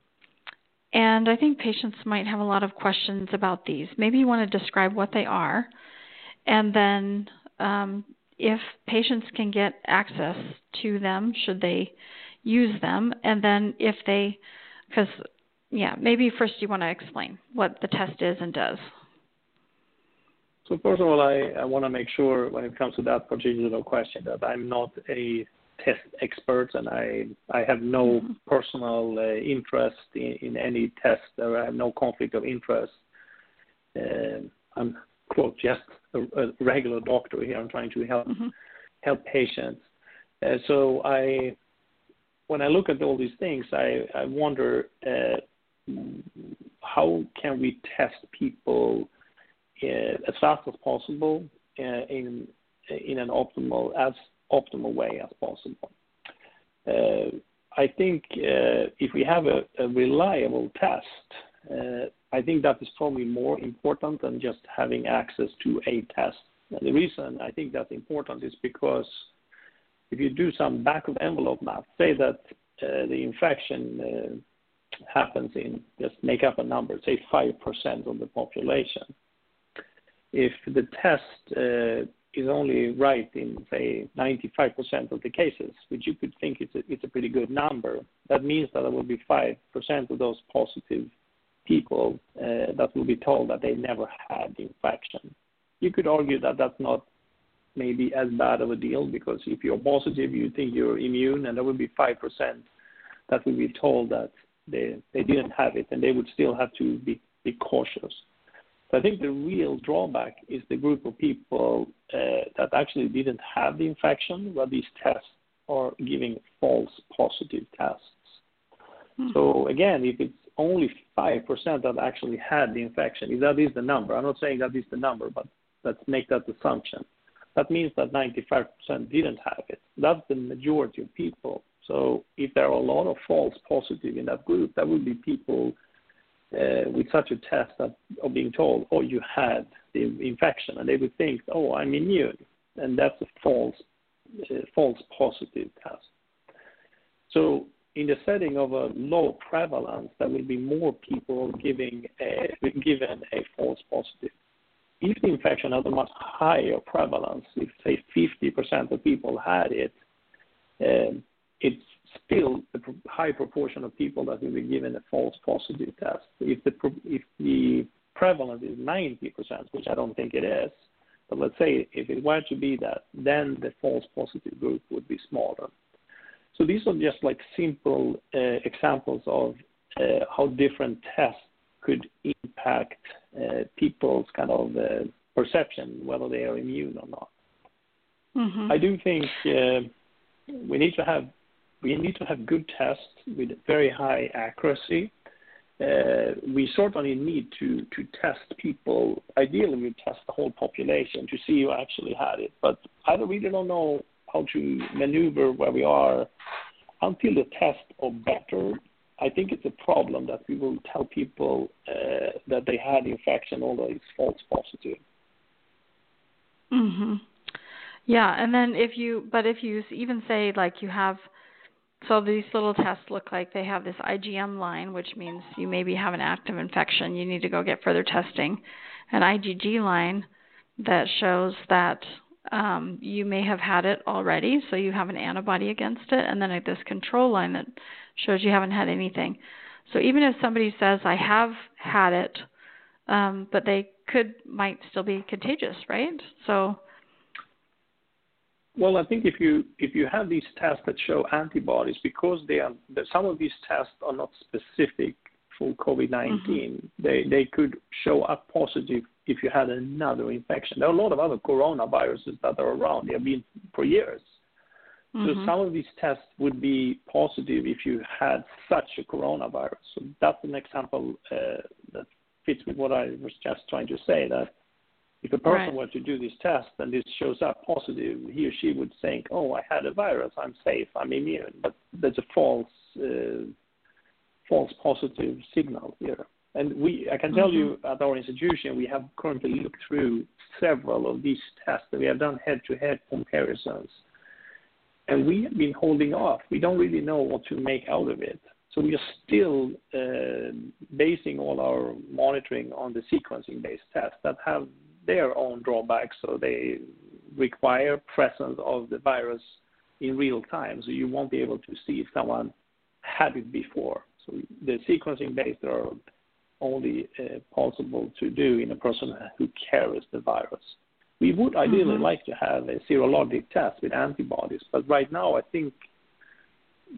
and I think patients might have a lot of questions about these. Maybe you want to describe what they are, and then if patients can get access to them, should they use them? And then if they, because, yeah, maybe first you want to explain what the test is and does. First of all, I I want to make sure when it comes to that particular question, that I'm not a test expert, and I I have no mm-hmm. personal uh, interest in in, any test, or I have no conflict of interest. Uh, I'm quote "just a regular doctor here. I'm trying to help mm-hmm. help patients." Uh, so, I when I look at all these things, I wonder how can we test people Uh, as fast as possible uh, in an optimal way as possible. Uh, I think if we have a reliable test, I think that is probably more important than just having access to a test. The reason I think that's important is because if you do some back of envelope math, say that the infection happens in, just make up a number, say 5% of the population. If the test uh, is only right in, say, 95% of the cases, which you could think it's a pretty good number, that means that there will be 5% of those positive people uh, that will be told that they never had the infection. You could argue that that's not maybe as bad of a deal, because if you're positive, you think you're immune, and there will be 5% that will be told that they didn't have it, and they would still have to be cautious. I think the real drawback is the group of people uh, that actually didn't have the infection, where these tests are giving false positive tests. Hmm. So again, if it's only 5% that actually had the infection. If that is the number, I'm not saying that is the number, but let's make that assumption. That means that 95% didn't have it. That's the majority of people. So if there are a lot of false positive in that group, that would be people uh, with such a test that are being told, "Oh, you had the infection," and they would think, "Oh, I'm immune," and that's a false uh, false positive test. So in the setting of a low prevalence, there will be more people giving a, given a false positive. If the infection has a much higher prevalence, if say 50% of people had it, um, it's still a high proportion of people that will be given a false positive test. If the if the prevalence is 90%, which I don't think it is, but let's say if it were to be that, then the false positive group would be smaller. So these are just like simple uh, examples of uh, how different tests could impact uh, people's kind of uh, perception, whether they are immune or not. Mm-hmm. I do think uh, we need to have we need to have good tests with very high accuracy. Uh, we certainly need to, to test people. Ideally, we test the whole population to see who actually had it. But I really don't know how to maneuver where we are until the tests are better. I think it's a problem that we will tell people uh, that they had infection, although it's false positive. Mhm. Yeah, and then if you, but if you even say like you have so these little tests look like they have this IgM line, which means you maybe have an active infection. You need to go get further testing. An IgG line that shows that um, you may have had it already, so you have an antibody against it, and then this control line that shows you haven't had anything. So even if somebody says I have had it, um, but they could might still be contagious, right? So well, I think if you if you have these tests that show antibodies, because they are some of these tests are not specific for COVID-19, mm-hmm. they they could show up positive if you had another infection. There are a lot of other coronaviruses that are around. They have been for years. Mm-hmm. So some of these tests would be positive if you had such a coronavirus. So that's an example uh, that fits with what I was just trying to say. That if a person right. were to do this test and this shows up positive, he or she would think, "Oh, I had a virus. I'm safe. I'm immune." But there's a false, uh, false positive signal here. And we, I can tell mm-hmm. you, at our institution, we have currently looked through several of these tests. We have done head-to-head comparisons, and we have been holding off. We don't really know what to make out of it. So we are still uh, basing all our monitoring on the sequencing-based tests that have their own drawbacks. So they require presence of the virus in real time. So you won't be able to see if someone had it before. So the sequencing based are only uh, possible to do in a person who carries the virus. We would ideally mm-hmm. like to have a serologic test with antibodies, but right now I think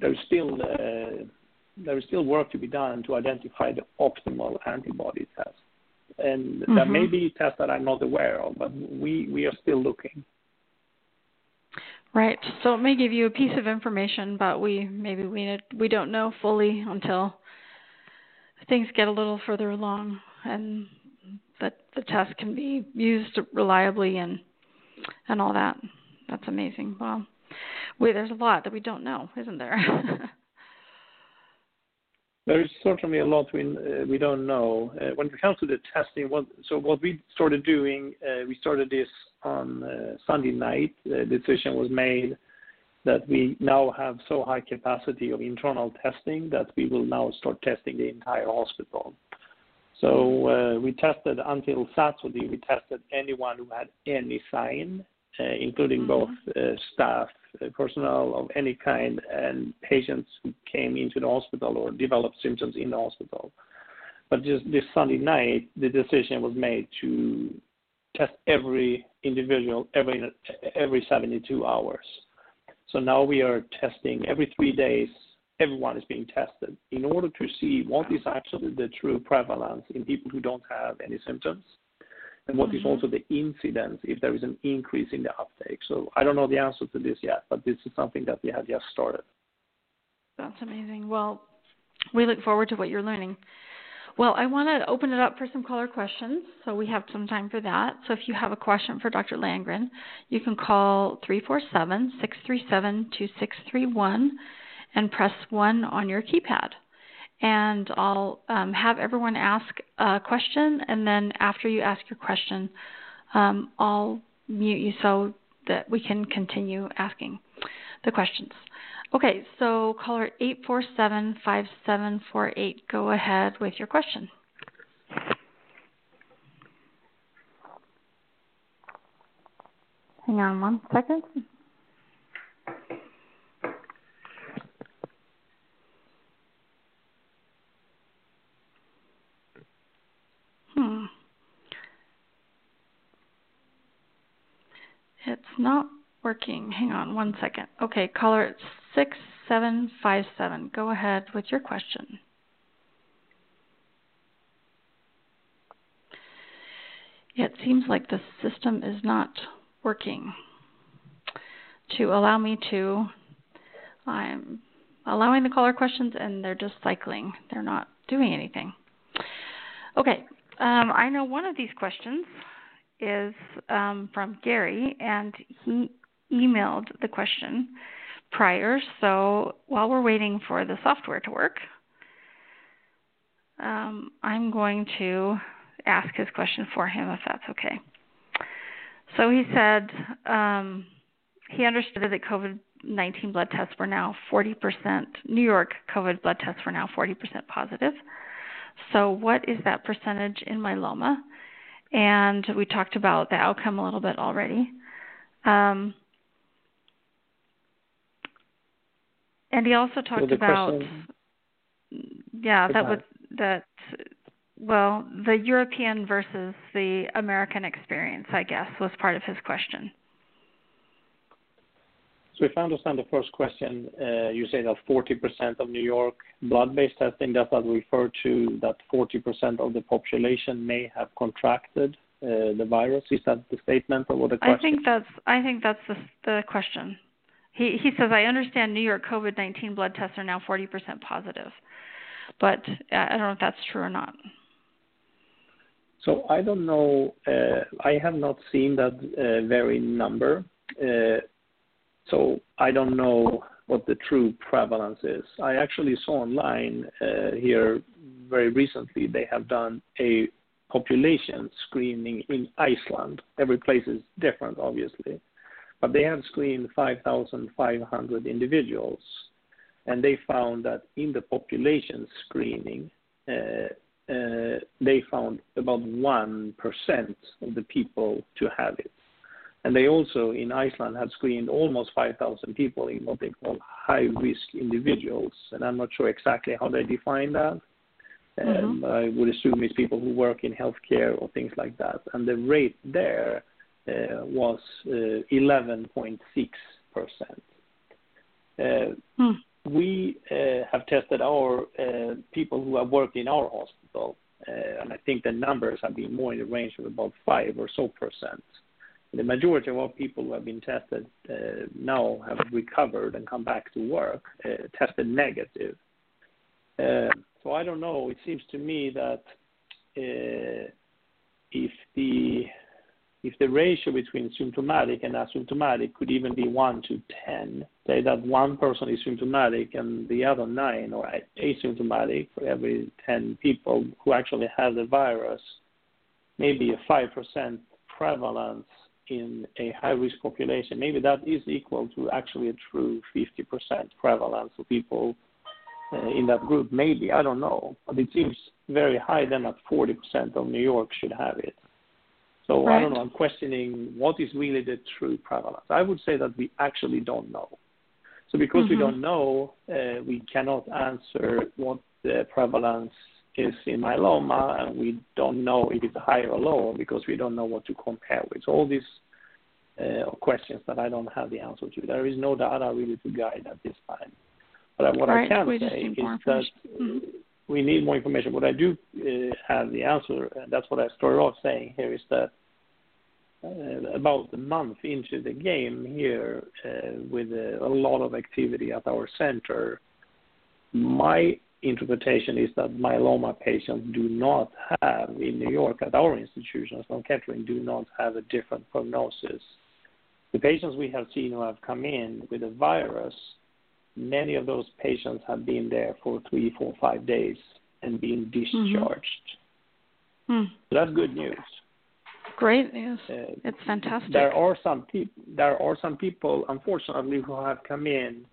there's still uh, there is still work to be done to identify the optimal antibody test and mm-hmm. there may be tests that I'm not aware of, but we we are still looking. Right. So it may give you a piece of information, but we maybe we we don't know fully until things get a little further along and that the test can be used reliably and and all that. That's amazing. Well, we, there's a lot that we don't know, isn't there? [laughs] There is certainly a lot we uh, we don't know. Uh, when it comes to the testing, what so what we started doing, uh, we started this on Sunday night. The decision was made that we now have so high capacity of internal testing that we will now start testing the entire hospital. So we tested until Saturday. We tested anyone who had any sign, including mm-hmm. both staff uh, personnel of any kind and patients who came into the hospital or developed symptoms in the hospital. But just this Sunday night, the decision was made to test every individual every every 72 hours. So now we are testing every three days. Everyone is being tested in order to see what is actually the true prevalence in people who don't have any symptoms and what is mm-hmm. also the incidence if there is an increase in the uptake. So I don't know the answer to this yet, but this is something that we have just started. That's amazing. Well, We look forward to what you're learning. Well, I want to open it up for some caller questions, so we have some time for that. So if you have a question for Dr. Landgren, you can call 347 637 2631 and press 1 on your keypad. And I'll um, have everyone ask a question, and then after you ask your question, um, I'll mute you so that we can continue asking the questions. Okay, so caller 847-5748, go ahead with your question. Hang on one second. Hmm. It's not working. Hang on one second. Okay, caller 6757. Go ahead with your question. It seems like the system is not working to allow me to. I'm allowing the caller questions and they're just cycling. They're not doing anything. Okay, um, I know one of these questions is um, from Gary, and he emailed the question prior. So while we're waiting for the software to work, um, I'm going to ask his question for him if that's okay. So he said um, he understood that COVID 19 blood tests were now 40%, New York COVID blood tests were now 40% positive. So, what is that percentage in myeloma? And we talked about the outcome a little bit already. Um, And he also talked so about yeah, that was that well, the European versus the American experience, I guess, was part of his question. So if I understand the first question, uh, you say that 40% of New York blood-based testing, does that refer to that 40% of the population may have contracted uh, the virus? Is that the statement or what the question? I think that's I think that's the, question. He he says I understand New York COVID nineteen blood tests are now forty percent positive, but I don't know if that's true or not. So I don't know. Uh, I have not seen that uh, very number. So I don't know what the true prevalence is. I actually saw online uh, here very recently they have done a population screening in Iceland. Every place is different, obviously but they have screened 5,500 individuals, and they found that in the population screening, uh, uh, they found about 1% of the people to have it. And they also, in Iceland, had screened almost 5,000 people in what they call high risk individuals. And I'm not sure exactly how they define that. Mm-hmm. Um, I would assume it's people who work in healthcare or things like that. And the rate there uh, was 11.6%. Uh, hmm. We uh, have tested our people who have worked in our hospital, and I think the numbers have been more in the range of about 5 or so percent. The majority of our people who have been tested uh, now have recovered and come back to work, uh, tested negative. Uh, so I don't know. It seems to me that if the if the ratio between symptomatic and asymptomatic could even be 1 to 10, say that one person is symptomatic and the other 9 or asymptomatic for every 10 people who actually have the virus, maybe a 5% prevalence in a high risk population, maybe that is equal to actually a true 50% prevalence of people uh, in that group. Maybe, I don't know. But it seems very high then that 40% of New York should have it. So right. I don't know. I'm questioning what is really the true prevalence. I would say that we actually don't know. So because mm-hmm. we don't know, uh, we cannot answer what the prevalence is in myeloma, and we don't know if it's high or low because we don't know what to compare with. All these uh, questions that I don't have the answer to. There is no data really to guide at this time. But what right. I can we say is that mm-hmm. we need more information. What I do uh, have the answer, and that's what I started off saying here, is that uh, about a month into the game here, uh, with a lot of activity at our center, my interpretation is that myeloma patients do not have, in New York at our institution, Sloan Kettering, do not have a different prognosis. The patients we have seen who have come in with a virus, many of those patients have been there for three, four, five days and been discharged. Hmm. So that's good news. Great news. Uh, it's fantastic. There are some people. There are some people, unfortunately, who have come in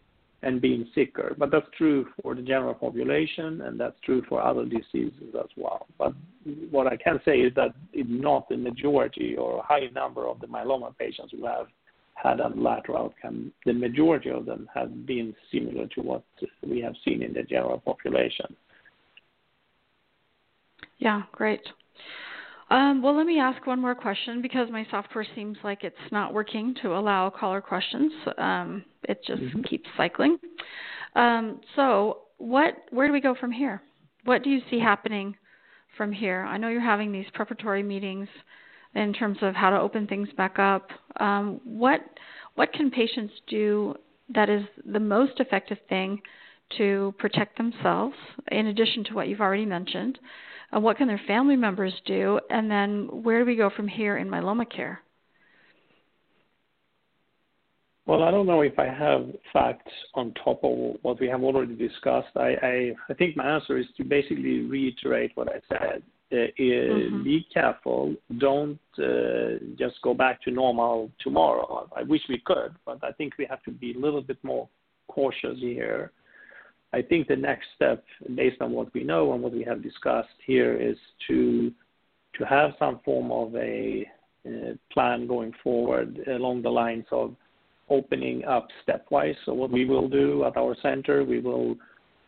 and being sicker, but that's true for the general population, and that's true for other diseases as well. But what I can say is that it's not the majority or a high number of the myeloma patients who have had a lateral outcome. The majority of them have been similar to what we have seen in the general population. Yeah, great. Um, well, let me ask one more question because my software seems like it's not working to allow caller questions. Um, it just mm-hmm. keeps cycling. Um, so, what? Where do we go from here? What do you see happening from here? I know you're having these preparatory meetings in terms of how to open things back up. Um, what what can patients do that is the most effective thing to protect themselves, in addition to what you've already mentioned? Uh, what can their family members do? And then where do we go from here in myeloma care? Well, I don't know if I have facts on top of what we have already discussed. I, I, I think my answer is to basically reiterate what I said. Uh, uh mm-hmm. Be careful. Don't uh, just go back to normal tomorrow. I wish we could, but I think we have to be a little bit more cautious here. I think the next step, based on what we know and what we have discussed here, is to to have some form of a uh, plan going forward along the lines of opening up stepwise. So what we will do at our center, we will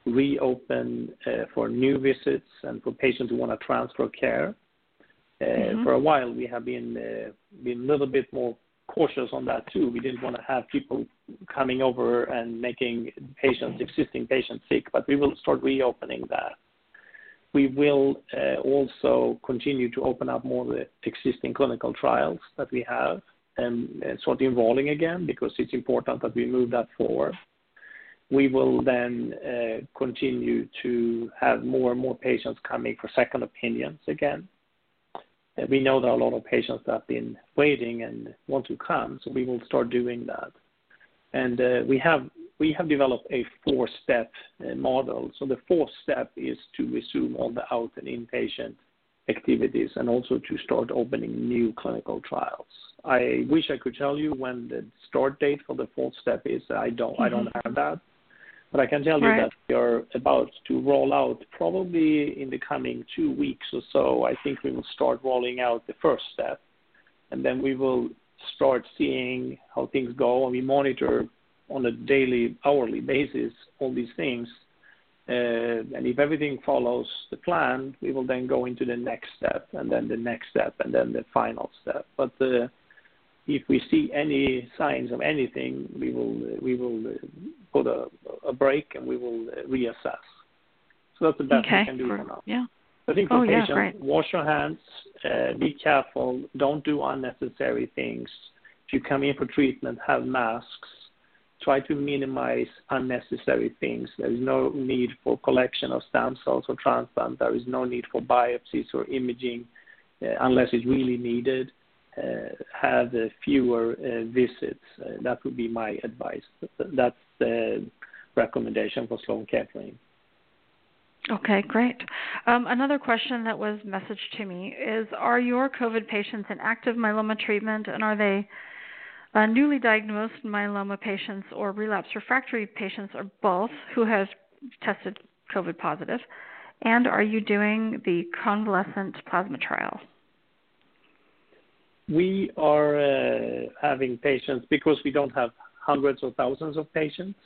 reopen uh, for new visits and for patients who want to transfer care. Uh, mm-hmm. For a while, we have been uh, been a little bit more cautious on that too. We didn't want to have people coming over and making patients, existing patients sick, but we will start reopening that. We will uh, also continue to open up more of the existing clinical trials that we have and start enrolling again because it's important that we move that forward. We will then uh, continue to have more and more patients coming for second opinions again we know there are a lot of patients that have been waiting and want to come, so we will start doing that. And uh, we have we have developed a four-step uh, model. So the fourth step is to resume all the out and inpatient activities and also to start opening new clinical trials. I wish I could tell you when the start date for the fourth step is. I don't. I don't mm-hmm. have that. But I can tell you that we are about to roll out probably in the coming two weeks or so. I think we will start rolling out the first step, and then we will start seeing how things go, and we monitor on a daily, hourly basis all these things. Uh, and if everything follows the plan, we will then go into the next step, and then the next step, and then the final step. If we see any signs of anything, we will we will put a, a break and we will reassess. So that's the best we can do for, for now. Yeah. I think for oh, patients, yeah, wash your hands, uh, be careful, don't do unnecessary things. If you come in for treatment, have masks. Try to minimize unnecessary things. There is no need for collection of stem cells or transplant. There is no need for biopsies or imaging uh, unless it's really needed. Uh, have fewer uh, visits. Uh, that would be my advice. That's the recommendation for Sloan Kettering. Okay, great. Um, another question that was messaged to me is Are your COVID patients in active myeloma treatment and are they uh, newly diagnosed myeloma patients or relapse refractory patients or both who have tested COVID positive? And are you doing the convalescent plasma trial? We are uh, having patients because we don't have hundreds or thousands of patients.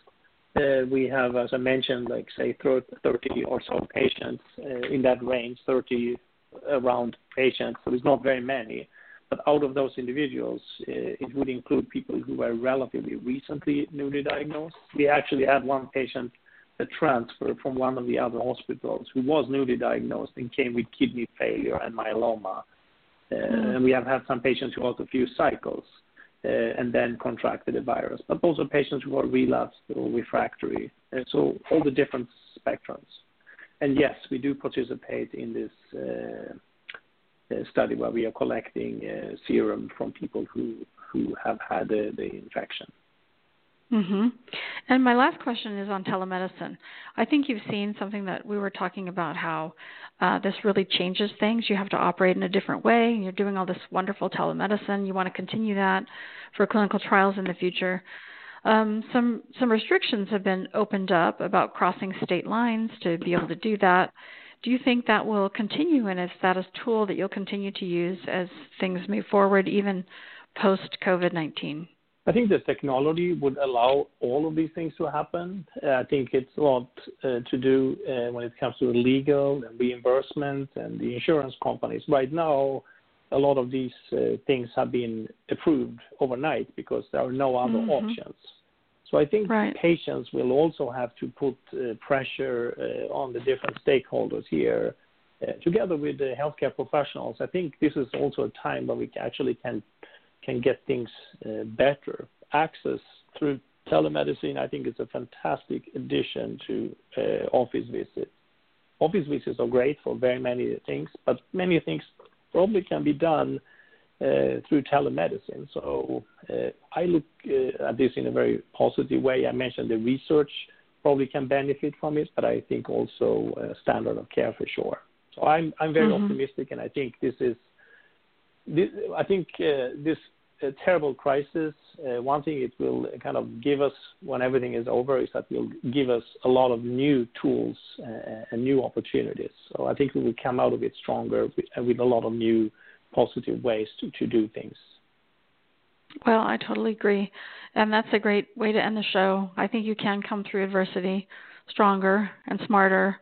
Uh, we have, as I mentioned, like say 30 or so patients uh, in that range, 30 around patients. So it's not very many. But out of those individuals, it would include people who were relatively recently newly diagnosed. We actually had one patient that transferred from one of the other hospitals who was newly diagnosed and came with kidney failure and myeloma Mm. And we have had some patients who had a few cycles uh, and then contracted the virus, but also patients who are relapsed or refractory. So all the different spectrums. and yes, we do participate in this uh, study where we are collecting uh, serum from people who have had the infection. Mm-hmm. And my last question is on telemedicine. I think you've seen something that we were talking about how uh, this really changes things. You have to operate in a different way, and you're doing all this wonderful telemedicine. You want to continue that for clinical trials in the future. Um, some some restrictions have been opened up about crossing state lines to be able to do that. Do you think that will continue, and is that a tool that you'll continue to use as things move forward, even post COVID 19? I think the technology would allow all of these things to happen. Uh, I think it's a lot uh, to do uh, when it comes to legal and reimbursement and the insurance companies. Right now, a lot of these uh, things have been approved overnight because there are no other mm-hmm. options. So I think right. patients will also have to put uh, pressure uh, on the different stakeholders here. together with the healthcare professionals, I think this is also a time where we actually can can get things uh, better. Access through telemedicine, I think, is a fantastic addition to uh, office visits. Office visits are great for very many things, but many things probably can be done uh, through telemedicine. So uh, I look uh, at this in a very positive way. I mentioned the research probably can benefit from it, but I think also uh, standard of care for sure. So I'm I'm very mm-hmm. optimistic, and I think this is this, I think uh, this a terrible crisis. Uh, one thing it will kind of give us when everything is over is that it will give us a lot of new tools uh, and new opportunities. So I think we will come out of it stronger with, with a lot of new positive ways to, to do things. Well, I totally agree. And that's a great way to end the show. I think you can come through adversity stronger and smarter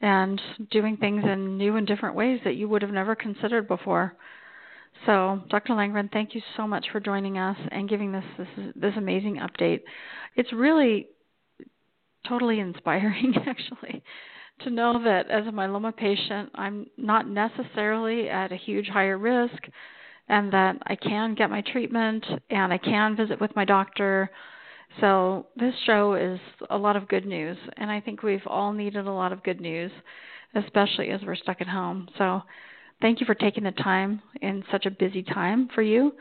and doing things in new and different ways that you would have never considered before. So, Dr. Landgren, thank you so much for joining us and giving this this, this amazing update. It's really totally inspiring, [laughs] actually, to know that as a myeloma patient, I'm not necessarily at a huge higher risk, and that I can get my treatment and I can visit with my doctor. So, this show is a lot of good news, and I think we've all needed a lot of good news, especially as we're stuck at home. So, thank you for taking the time in such a busy time for you.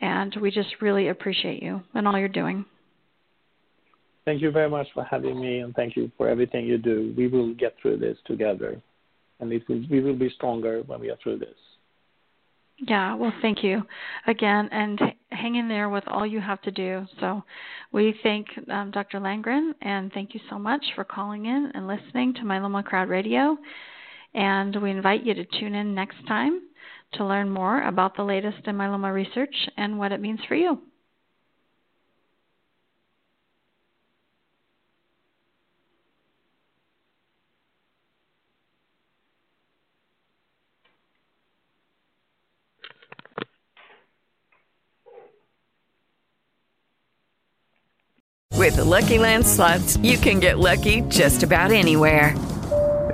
And we just really appreciate you and all you're doing. Thank you very much for having me, and thank you for everything you do. We will get through this together, and it will, we will be stronger when we are through this. Yeah, well, thank you again, and hang in there with all you have to do. So, we thank um, Dr. Landgren, and thank you so much for calling in and listening to Myeloma Crowd Radio. And we invite you to tune in next time to learn more about the latest in myeloma research and what it means for you. With the Lucky Land slots, you can get lucky just about anywhere.